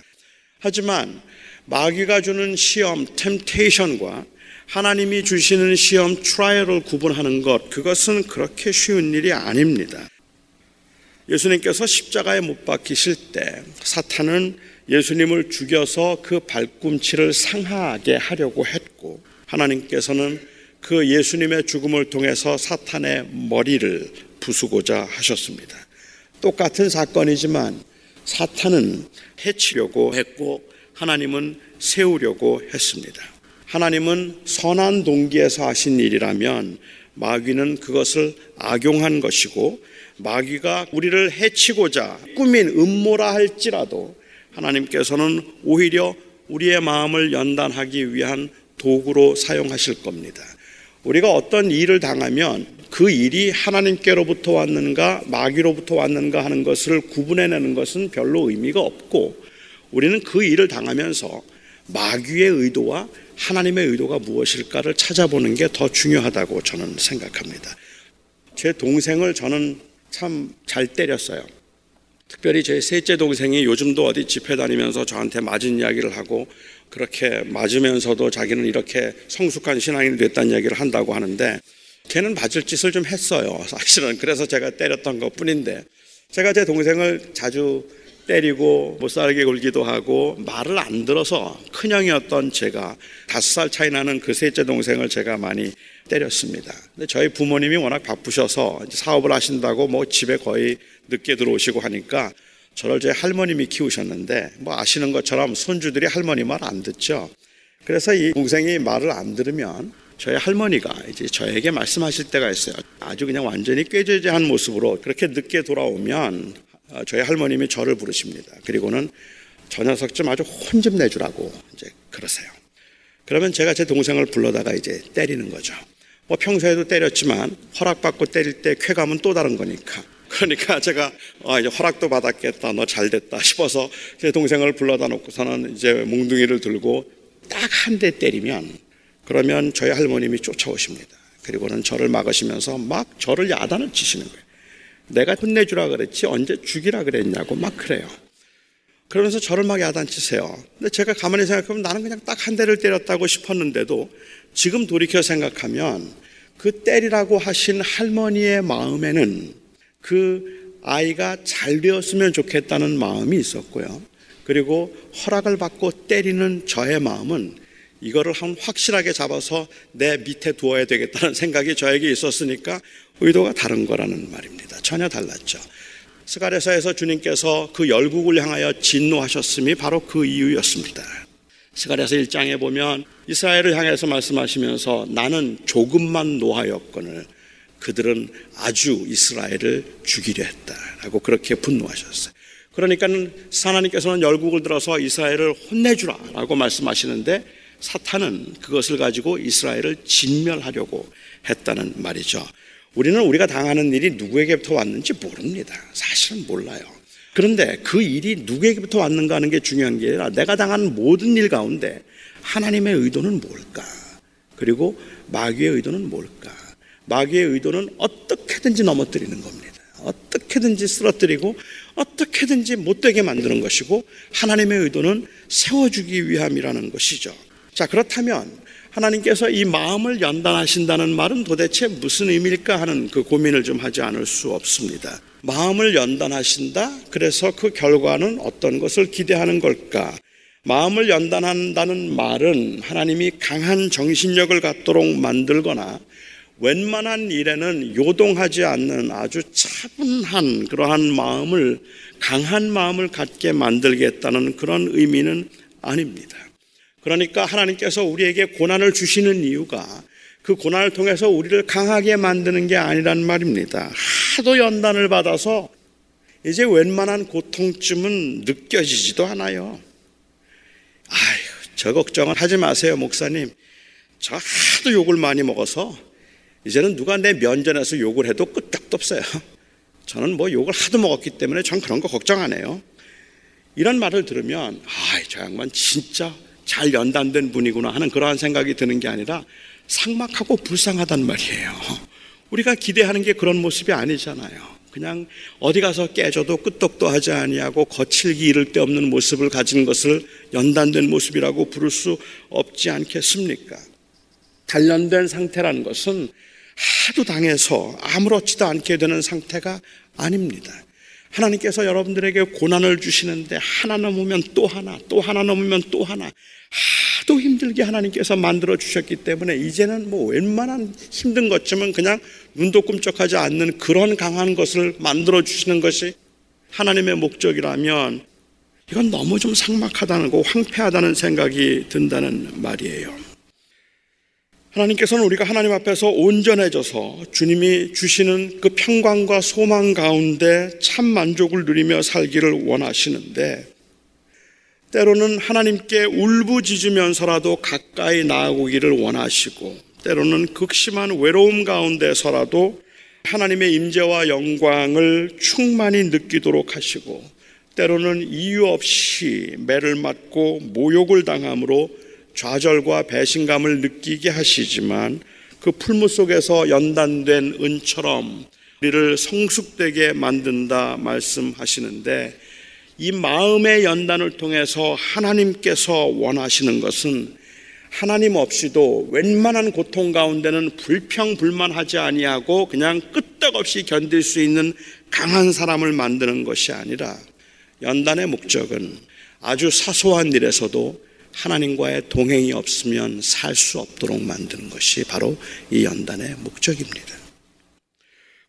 하지만 마귀가 주는 시험 temptation과 하나님이 주시는 시험 trial을 구분하는 것 그것은 그렇게 쉬운 일이 아닙니다. 예수님께서 십자가에 못 박히실 때 사탄은 예수님을 죽여서 그 발꿈치를 상하게 하려고 했고 하나님께서는 그 예수님의 죽음을 통해서 사탄의 머리를 부수고자 하셨습니다. 똑같은 사건이지만 사탄은 해치려고 했고 하나님은 세우려고 했습니다. 하나님은 선한 동기에서 하신 일이라면 마귀는 그것을 악용한 것이고 마귀가 우리를 해치고자 꾸민 음모라 할지라도 하나님께서는 오히려 우리의 마음을 연단하기 위한 도구로 사용하실 겁니다. 우리가 어떤 일을 당하면 그 일이 하나님께로부터 왔는가 마귀로부터 왔는가 하는 것을 구분해내는 것은 별로 의미가 없고 우리는 그 일을 당하면서 마귀의 의도와 하나님의 의도가 무엇일까를 찾아보는 게 더 중요하다고 저는 생각합니다. 제 동생을 저는 참 잘 때렸어요. 특별히 제 셋째 동생이 요즘도 어디 집회 다니면서 저한테 맞은 이야기를 하고 그렇게 맞으면서도 자기는 이렇게 성숙한 신앙인이 됐다는 이야기를 한다고 하는데 걔는 맞을 짓을 좀 했어요. 사실은 그래서 제가 때렸던 것 뿐인데 제가 제 동생을 자주 때리고 못 살게 굴기도 하고 말을 안 들어서 큰형이었던 제가 다섯 살 차이 나는 그 셋째 동생을 제가 많이 때렸습니다. 근데 저희 부모님이 워낙 바쁘셔서 사업을 하신다고 뭐 집에 거의 늦게 들어오시고 하니까 저를 제 할머님이 키우셨는데 뭐 아시는 것처럼 손주들이 할머니 말 안 듣죠. 그래서 이 동생이 말을 안 들으면 저희 할머니가 이제 저에게 말씀하실 때가 있어요. 아주 그냥 완전히 꾀죄죄한 모습으로 그렇게 늦게 돌아오면 어, 저희 할머님이 저를 부르십니다. 그리고는 저 녀석 좀 아주 혼 좀 내주라고 이제 그러세요. 그러면 제가 제 동생을 불러다가 이제 때리는 거죠. 뭐 평소에도 때렸지만 허락받고 때릴 때 쾌감은 또 다른 거니까. 그러니까 제가 아, 이제 허락도 받았겠다. 너 잘 됐다 싶어서 제 동생을 불러다 놓고서는 이제 몽둥이를 들고 딱 한 대 때리면 그러면 저희 할머님이 쫓아오십니다. 그리고는 저를 막으시면서 막 저를 야단을 치시는 거예요. 내가 혼내주라 그랬지 언제 죽이라 그랬냐고 막 그래요. 그러면서 저를 막 야단치세요. 근데 제가 가만히 생각하면 나는 그냥 딱 한 대를 때렸다고 싶었는데도 지금 돌이켜 생각하면 그 때리라고 하신 할머니의 마음에는 그 아이가 잘 되었으면 좋겠다는 마음이 있었고요. 그리고 허락을 받고 때리는 저의 마음은 이거를 한 확실하게 잡아서 내 밑에 두어야 되겠다는 생각이 저에게 있었으니까 의도가 다른 거라는 말입니다. 전혀 달랐죠. 스가랴서에서 주님께서 그 열국을 향하여 진노하셨음이 바로 그 이유였습니다. 스가랴서 1장에 보면 이스라엘을 향해서 말씀하시면서 나는 조금만 노하였거늘 그들은 아주 이스라엘을 죽이려 했다라고 그렇게 분노하셨어요. 그러니까는 하나님께서는 열국을 들어서 이스라엘을 혼내주라라고 말씀하시는데 사탄은 그것을 가지고 이스라엘을 진멸하려고 했다는 말이죠. 우리는 우리가 당하는 일이 누구에게부터 왔는지 모릅니다. 사실은 몰라요. 그런데 그 일이 누구에게부터 왔는가 하는 게 중요한 게 아니라 내가 당한 모든 일 가운데 하나님의 의도는 뭘까? 그리고 마귀의 의도는 뭘까? 마귀의 의도는 어떻게든지 넘어뜨리는 겁니다. 어떻게든지 쓰러뜨리고 어떻게든지 못되게 만드는 것이고 하나님의 의도는 세워주기 위함이라는 것이죠. 자, 그렇다면 하나님께서 이 마음을 연단하신다는 말은 도대체 무슨 의미일까 하는 그 고민을 좀 하지 않을 수 없습니다. 마음을 연단하신다? 그래서 그 결과는 어떤 것을 기대하는 걸까? 마음을 연단한다는 말은 하나님이 강한 정신력을 갖도록 만들거나 웬만한 일에는 요동하지 않는 아주 차분한 그러한 마음을 강한 마음을 갖게 만들겠다는 그런 의미는 아닙니다. 그러니까 하나님께서 우리에게 고난을 주시는 이유가 그 고난을 통해서 우리를 강하게 만드는 게 아니란 말입니다. 하도 연단을 받아서 이제 웬만한 고통쯤은 느껴지지도 않아요. 아휴, 저 걱정은 하지 마세요, 목사님. 저 하도 욕을 많이 먹어서 이제는 누가 내 면전에서 욕을 해도 끄떡도 없어요. 저는 뭐 욕을 하도 먹었기 때문에 전 그런 거 걱정 안 해요. 이런 말을 들으면, 아, 저 양반 진짜 잘 연단된 분이구나 하는 그러한 생각이 드는 게 아니라 상막하고 불쌍하단 말이에요. 우리가 기대하는 게 그런 모습이 아니잖아요. 그냥 어디 가서 깨져도 끄떡도 하지 아니하고 거칠기 이를 데 없는 모습을 가진 것을 연단된 모습이라고 부를 수 없지 않겠습니까? 단련된 상태라는 것은 하도 당해서 아무렇지도 않게 되는 상태가 아닙니다. 하나님께서 여러분들에게 고난을 주시는데 하나 넘으면 또 하나, 또 하나 넘으면 또 하나, 하도 힘들게 하나님께서 만들어 주셨기 때문에 이제는 뭐 웬만한 힘든 것쯤은 그냥 눈도 끔찍하지 않는 그런 강한 것을 만들어 주시는 것이 하나님의 목적이라면 이건 너무 좀 삭막하다는 거, 황폐하다는 생각이 든다는 말이에요. 하나님께서는 우리가 하나님 앞에서 온전해져서 주님이 주시는 그 평강과 소망 가운데 참 만족을 누리며 살기를 원하시는데 때로는 하나님께 울부짖으면서라도 가까이 나아오기를 원하시고 때로는 극심한 외로움 가운데서라도 하나님의 임재와 영광을 충만히 느끼도록 하시고 때로는 이유 없이 매를 맞고 모욕을 당함으로 좌절과 배신감을 느끼게 하시지만 그 풀무 속에서 연단된 은처럼 우리를 성숙되게 만든다 말씀하시는데 이 마음의 연단을 통해서 하나님께서 원하시는 것은 하나님 없이도 웬만한 고통 가운데는 불평불만하지 아니하고 그냥 끄떡없이 견딜 수 있는 강한 사람을 만드는 것이 아니라 연단의 목적은 아주 사소한 일에서도 하나님과의 동행이 없으면 살 수 없도록 만드는 것이 바로 이 연단의 목적입니다.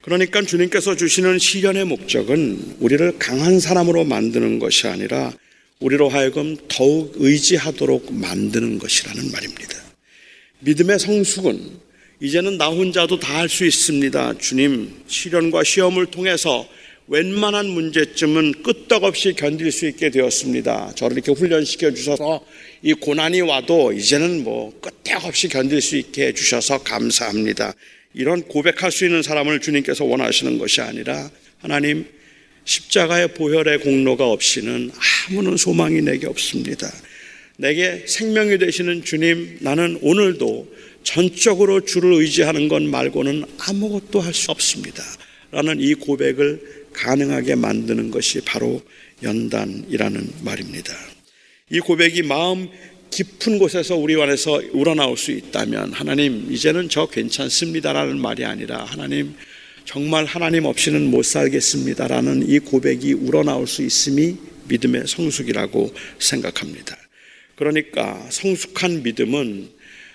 그러니까 주님께서 주시는 시련의 목적은 우리를 강한 사람으로 만드는 것이 아니라 우리로 하여금 더욱 의지하도록 만드는 것이라는 말입니다. 믿음의 성숙은 이제는 나 혼자도 다 할 수 있습니다. 주님, 시련과 시험을 통해서 웬만한 문제점은 끄떡없이 견딜 수 있게 되었습니다. 저를 이렇게 훈련시켜 주셔서 이 고난이 와도 이제는 뭐 끄떡없이 견딜 수 있게 해 주셔서 감사합니다. 이런 고백할 수 있는 사람을 주님께서 원하시는 것이 아니라 하나님 십자가의 보혈의 공로가 없이는 아무런 소망이 내게 없습니다. 내게 생명이 되시는 주님, 나는 오늘도 전적으로 주를 의지하는 것 말고는 아무것도 할 수 없습니다. 라는 이 고백을 가능하게 만드는 것이 바로 연단이라는 말입니다. 이 고백이 마음 깊은 곳에서 우리 안에서 우러나올 수 있다면 하나님 이제는 저 괜찮습니다라는 말이 아니라 하나님 정말 하나님 없이는 못 살겠습니다라는 이 고백이 우러나올 수 있음이 믿음의 성숙이라고 생각합니다. 그러니까 성숙한 믿음은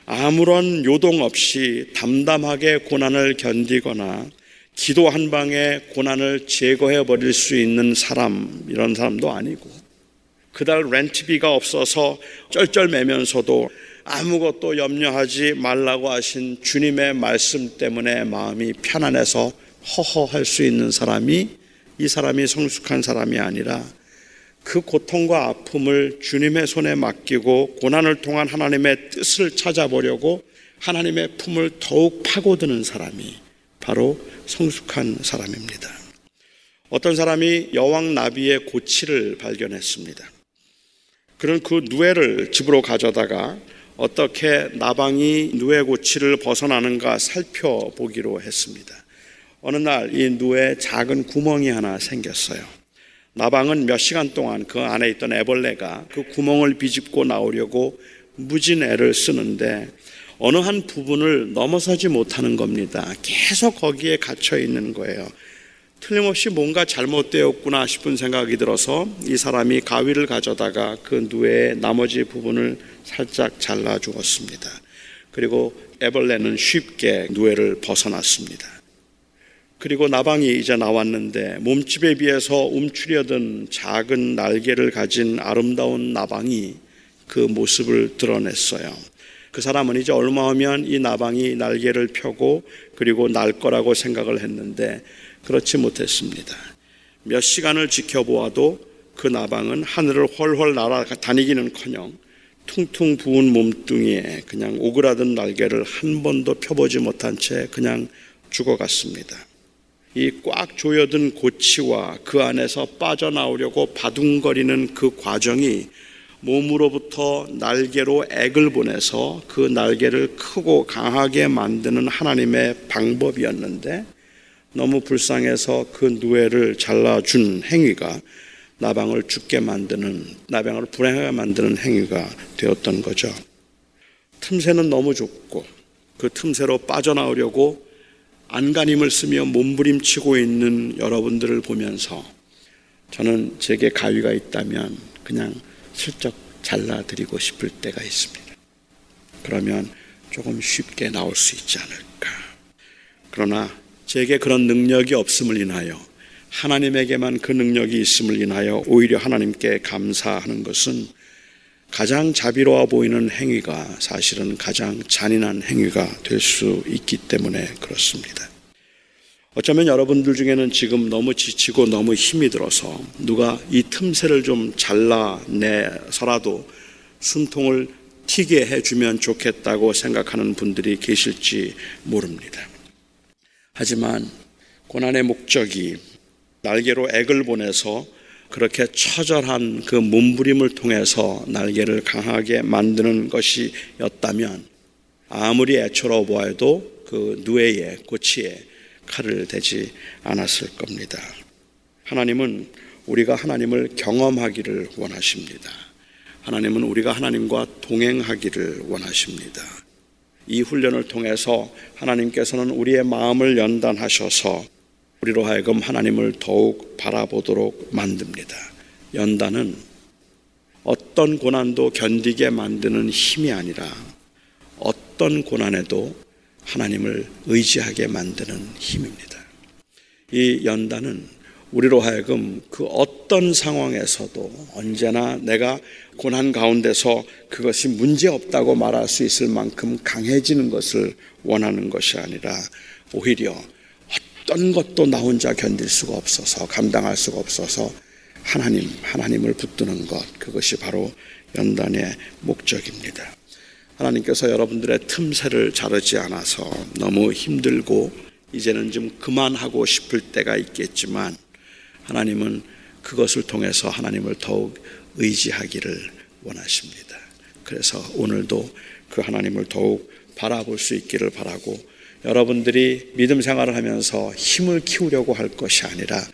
아무런 요동 없이 담담하게 고난을 견디거나 기도 한 방에 고난을 제거해 버릴 수 있는 사람 이런 사람도 아니고 그달 렌트비가 없어서 쩔쩔매면서도 아무것도 염려하지 말라고 하신 주님의 말씀 때문에 마음이 편안해서 허허할 수 있는 사람이 이 사람이 성숙한 사람이 아니라 그 고통과 아픔을 주님의 손에 맡기고 고난을 통한 하나님의 뜻을 찾아보려고 하나님의 품을 더욱 파고드는 사람이 바로 성숙한 사람입니다. 어떤 사람이 여왕 나비의 고치를 발견했습니다. 그런 그 누에를 집으로 가져다가 어떻게 나방이 누에 고치를 벗어나는가 살펴보기로 했습니다. 어느 날 이 누에 작은 구멍이 하나 생겼어요. 나방은 몇 시간 동안 그 안에 있던 애벌레가 그 구멍을 비집고 나오려고 무진 애를 쓰는데 어느 한 부분을 넘어서지 못하는 겁니다. 계속 거기에 갇혀 있는 거예요. 틀림없이 뭔가 잘못되었구나 싶은 생각이 들어서 이 사람이 가위를 가져다가 그 누에의 나머지 부분을 살짝 잘라 주었습니다. 그리고 애벌레는 쉽게 누에를 벗어났습니다. 그리고 나방이 이제 나왔는데 몸집에 비해서 움츠려든 작은 날개를 가진 아름다운 나방이 그 모습을 드러냈어요. 그 사람은 이제 얼마 하면 이 나방이 날개를 펴고 그리고 날 거라고 생각을 했는데 그렇지 못했습니다. 몇 시간을 지켜보아도 그 나방은 하늘을 훨훨 날아다니기는 커녕 퉁퉁 부은 몸뚱이에 그냥 오그라든 날개를 한 번도 펴보지 못한 채 그냥 죽어갔습니다. 이 꽉 조여든 고치와 그 안에서 빠져나오려고 바둥거리는 그 과정이 몸으로부터 날개로 액을 보내서 그 날개를 크고 강하게 만드는 하나님의 방법이었는데 너무 불쌍해서 그 누에를 잘라준 행위가 나방을 죽게 만드는 나방을 불행하게 만드는 행위가 되었던 거죠. 틈새는 너무 좁고 그 틈새로 빠져나오려고 안간힘을 쓰며 몸부림치고 있는 여러분들을 보면서 저는 제게 가위가 있다면 그냥 슬쩍 잘라드리고 싶을 때가 있습니다. 그러면 조금 쉽게 나올 수 있지 않을까. 그러나 제게 그런 능력이 없음을 인하여 하나님에게만 그 능력이 있음을 인하여 오히려 하나님께 감사하는 것은 가장 자비로워 보이는 행위가 사실은 가장 잔인한 행위가 될 수 있기 때문에 그렇습니다. 어쩌면 여러분들 중에는 지금 너무 지치고 너무 힘이 들어서 누가 이 틈새를 좀 잘라내서라도 숨통을 튀게 해주면 좋겠다고 생각하는 분들이 계실지 모릅니다. 하지만 고난의 목적이 날개로 액을 보내서 그렇게 처절한 그 몸부림을 통해서 날개를 강하게 만드는 것이었다면 아무리 애처로 보아도 그 누에의 고치에 칼을 대지 않았을 겁니다. 하나님은 우리가 하나님을 경험하기를 원하십니다. 하나님은 우리가 하나님과 동행하기를 원하십니다. 이 훈련을 통해서 하나님께서는 우리의 마음을 연단하셔서 우리로 하여금 하나님을 더욱 바라보도록 만듭니다. 연단은 어떤 고난도 견디게 만드는 힘이 아니라 어떤 고난에도 하나님을 의지하게 만드는 힘입니다. 이 연단은 우리로 하여금 그 어떤 상황에서도 언제나 내가 고난 가운데서 그것이 문제 없다고 말할 수 있을 만큼 강해지는 것을 원하는 것이 아니라 오히려 어떤 것도 나 혼자 견딜 수가 없어서 감당할 수가 없어서 하나님, 하나님을 붙드는 것, 그것이 바로 연단의 목적입니다. 하나님께서 여러분들의 틈새를 자르지 않아서 너무 힘들고 이제는 좀 그만하고 싶을 때가 있겠지만 하나님은 그것을 통해서 하나님을 더욱 의지하기를 원하십니다. 그래서 오늘도 그 하나님을 더욱 바라볼 수 있기를 바라고 여러분들이 믿음 생활을 하면서 힘을 키우려고 할 것이 아니라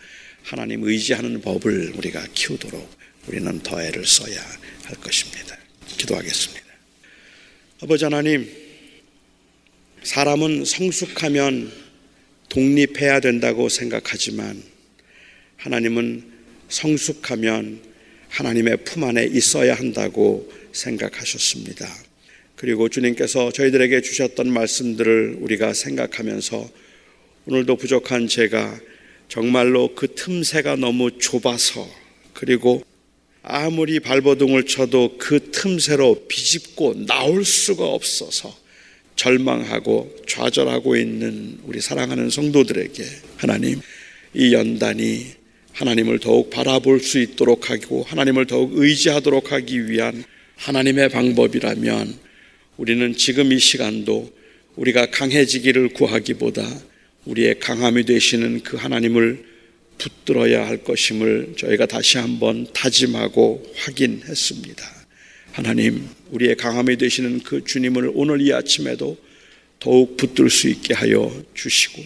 하나님 의지하는 법을 우리가 키우도록 우리는 더 애를 써야 할 것입니다. 기도하겠습니다. 아버지 하나님, 사람은 성숙하면 독립해야 된다고 생각하지만 하나님은 성숙하면 하나님의 품 안에 있어야 한다고 생각하셨습니다. 그리고 주님께서 저희들에게 주셨던 말씀들을 우리가 생각하면서 오늘도 부족한 제가 정말로 그 틈새가 너무 좁아서 그리고 아무리 발버둥을 쳐도 그 틈새로 비집고 나올 수가 없어서 절망하고 좌절하고 있는 우리 사랑하는 성도들에게 하나님 이 연단이 하나님을 더욱 바라볼 수 있도록 하고 하나님을 더욱 의지하도록 하기 위한 하나님의 방법이라면 우리는 지금 이 시간도 우리가 강해지기를 구하기보다 우리의 강함이 되시는 그 하나님을 붙들어야 할 것임을 저희가 다시 한번 다짐하고 확인했습니다. 하나님, 우리의 강함이 되시는 그 주님을 오늘 이 아침에도 더욱 붙들 수 있게 하여 주시고,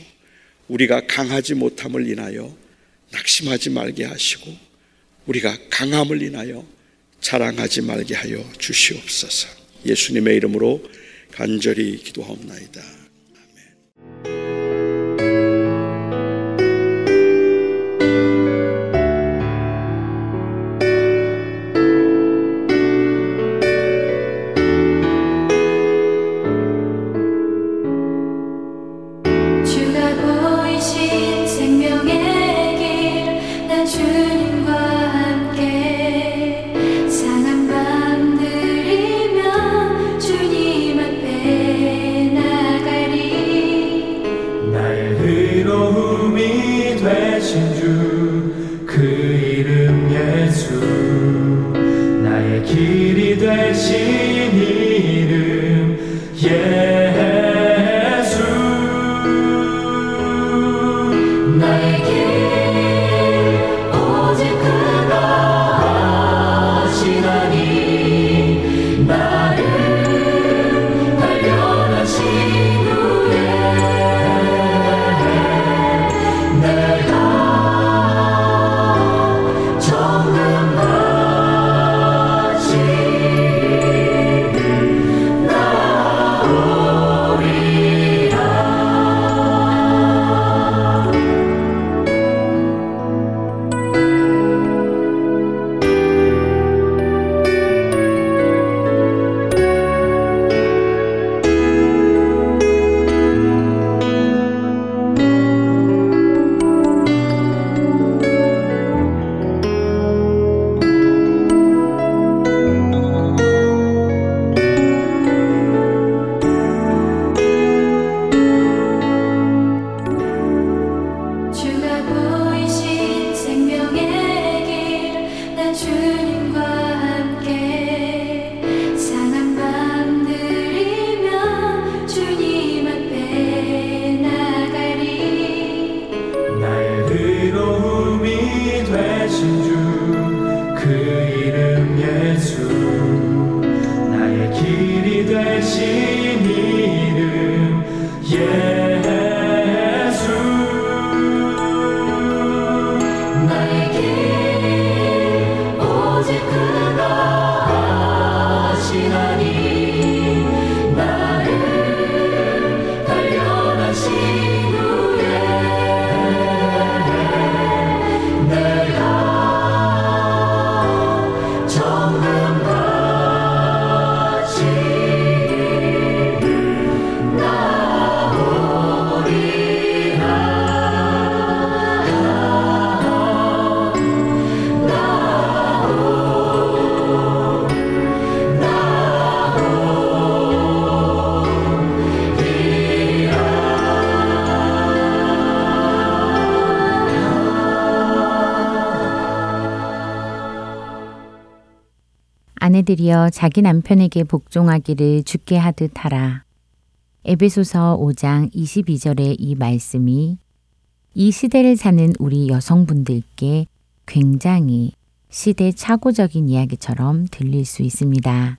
우리가 강하지 못함을 인하여 낙심하지 말게 하시고, 우리가 강함을 인하여 자랑하지 말게 하여 주시옵소서. 예수님의 이름으로 간절히 기도하옵나이다. 대신 아내들이여 자기 남편에게 복종하기를 죽게 하듯 하라. 에베소서 5장 22절의 이 말씀이 이 시대를 사는 우리 여성분들께 굉장히 시대착오적인 이야기처럼 들릴 수 있습니다.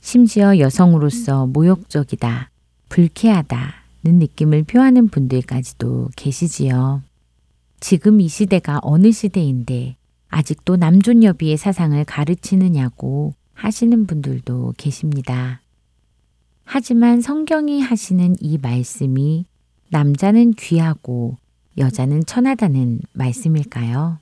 심지어 여성으로서 모욕적이다, 불쾌하다는 느낌을 표하는 분들까지도 계시지요. 지금 이 시대가 어느 시대인데 아직도 남존여비의 사상을 가르치느냐고 하시는 분들도 계십니다. 하지만 성경이 하시는 이 말씀이 남자는 귀하고 여자는 천하다는 말씀일까요?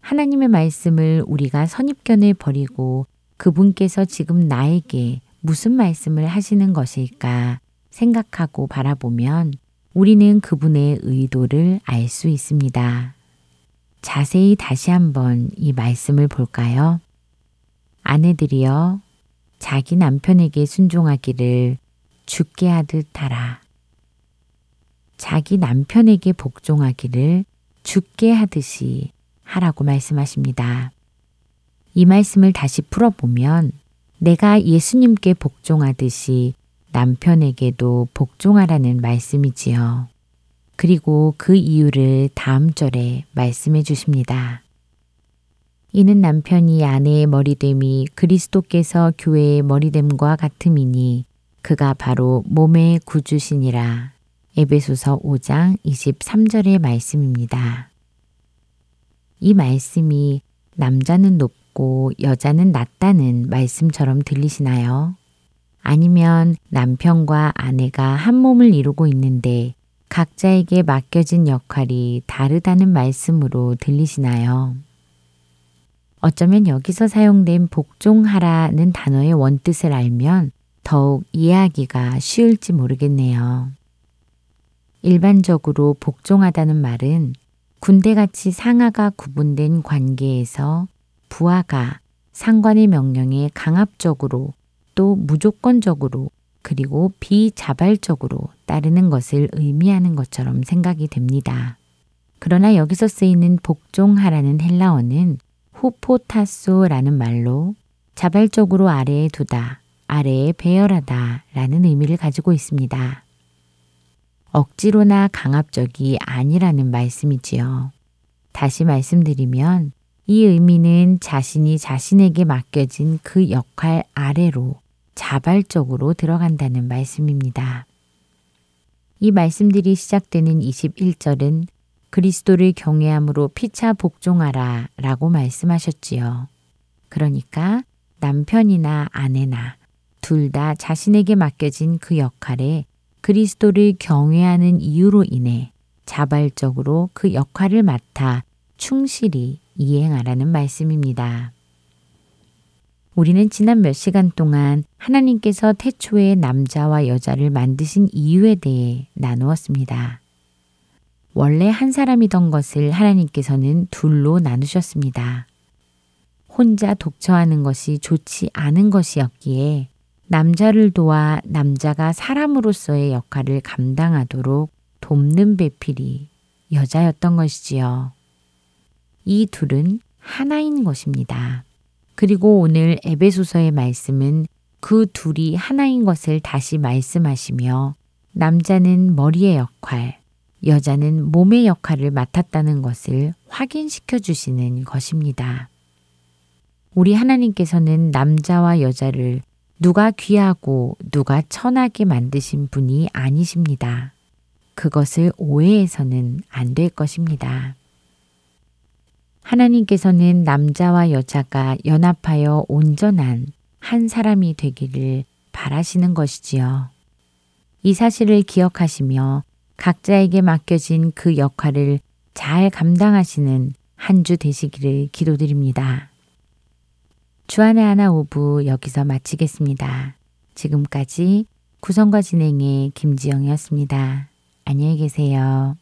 하나님의 말씀을 우리가 선입견을 버리고 그분께서 지금 나에게 무슨 말씀을 하시는 것일까 생각하고 바라보면 우리는 그분의 의도를 알 수 있습니다. 자세히 다시 한번 이 말씀을 볼까요? 아내들이여 자기 남편에게 순종하기를 죽게 하듯 하라. 자기 남편에게 복종하기를 죽게 하듯이 하라고 말씀하십니다. 이 말씀을 다시 풀어보면 내가 예수님께 복종하듯이 남편에게도 복종하라는 말씀이지요. 그리고 그 이유를 다음 절에 말씀해 주십니다. 이는 남편이 아내의 머리됨이 그리스도께서 교회의 머리됨과 같음이니 그가 바로 몸의 구주시니라. 에베소서 5장 23절의 말씀입니다. 이 말씀이 남자는 높고 여자는 낮다는 말씀처럼 들리시나요? 아니면 남편과 아내가 한 몸을 이루고 있는데 각자에게 맡겨진 역할이 다르다는 말씀으로 들리시나요? 어쩌면 여기서 사용된 복종하라는 단어의 원뜻을 알면 더욱 이해하기가 쉬울지 모르겠네요. 일반적으로 복종하다는 말은 군대같이 상하가 구분된 관계에서 부하가 상관의 명령에 강압적으로 또 무조건적으로 그리고 비자발적으로 따르는 것을 의미하는 것처럼 생각이 됩니다. 그러나 여기서 쓰이는 복종하라는 헬라어는 후포타소라는 말로 자발적으로 아래에 두다, 아래에 배열하다 라는 의미를 가지고 있습니다. 억지로나 강압적이 아니라는 말씀이지요. 다시 말씀드리면 이 의미는 자신이 자신에게 맡겨진 그 역할 아래로 자발적으로 들어간다는 말씀입니다. 이 말씀들이 시작되는 21절은 그리스도를 경외함으로 피차 복종하라 라고 말씀하셨지요. 그러니까 남편이나 아내나 둘 다 자신에게 맡겨진 그 역할에 그리스도를 경외하는 이유로 인해 자발적으로 그 역할을 맡아 충실히 이행하라는 말씀입니다. 우리는 지난 몇 시간 동안 하나님께서 태초에 남자와 여자를 만드신 이유에 대해 나누었습니다. 원래 한 사람이던 것을 하나님께서는 둘로 나누셨습니다. 혼자 독처하는 것이 좋지 않은 것이었기에 남자를 도와 남자가 사람으로서의 역할을 감당하도록 돕는 배필이 여자였던 것이지요. 이 둘은 하나인 것입니다. 그리고 오늘 에베소서의 말씀은 그 둘이 하나인 것을 다시 말씀하시며 남자는 머리의 역할, 여자는 몸의 역할을 맡았다는 것을 확인시켜 주시는 것입니다. 우리 하나님께서는 남자와 여자를 누가 귀하고 누가 천하게 만드신 분이 아니십니다. 그것을 오해해서는 안 될 것입니다. 하나님께서는 남자와 여자가 연합하여 온전한 한 사람이 되기를 바라시는 것이지요. 이 사실을 기억하시며 각자에게 맡겨진 그 역할을 잘 감당하시는 한 주 되시기를 기도드립니다. 주안의 하나 오부 여기서 마치겠습니다. 지금까지 구성과 진행의 김지영이었습니다. 안녕히 계세요.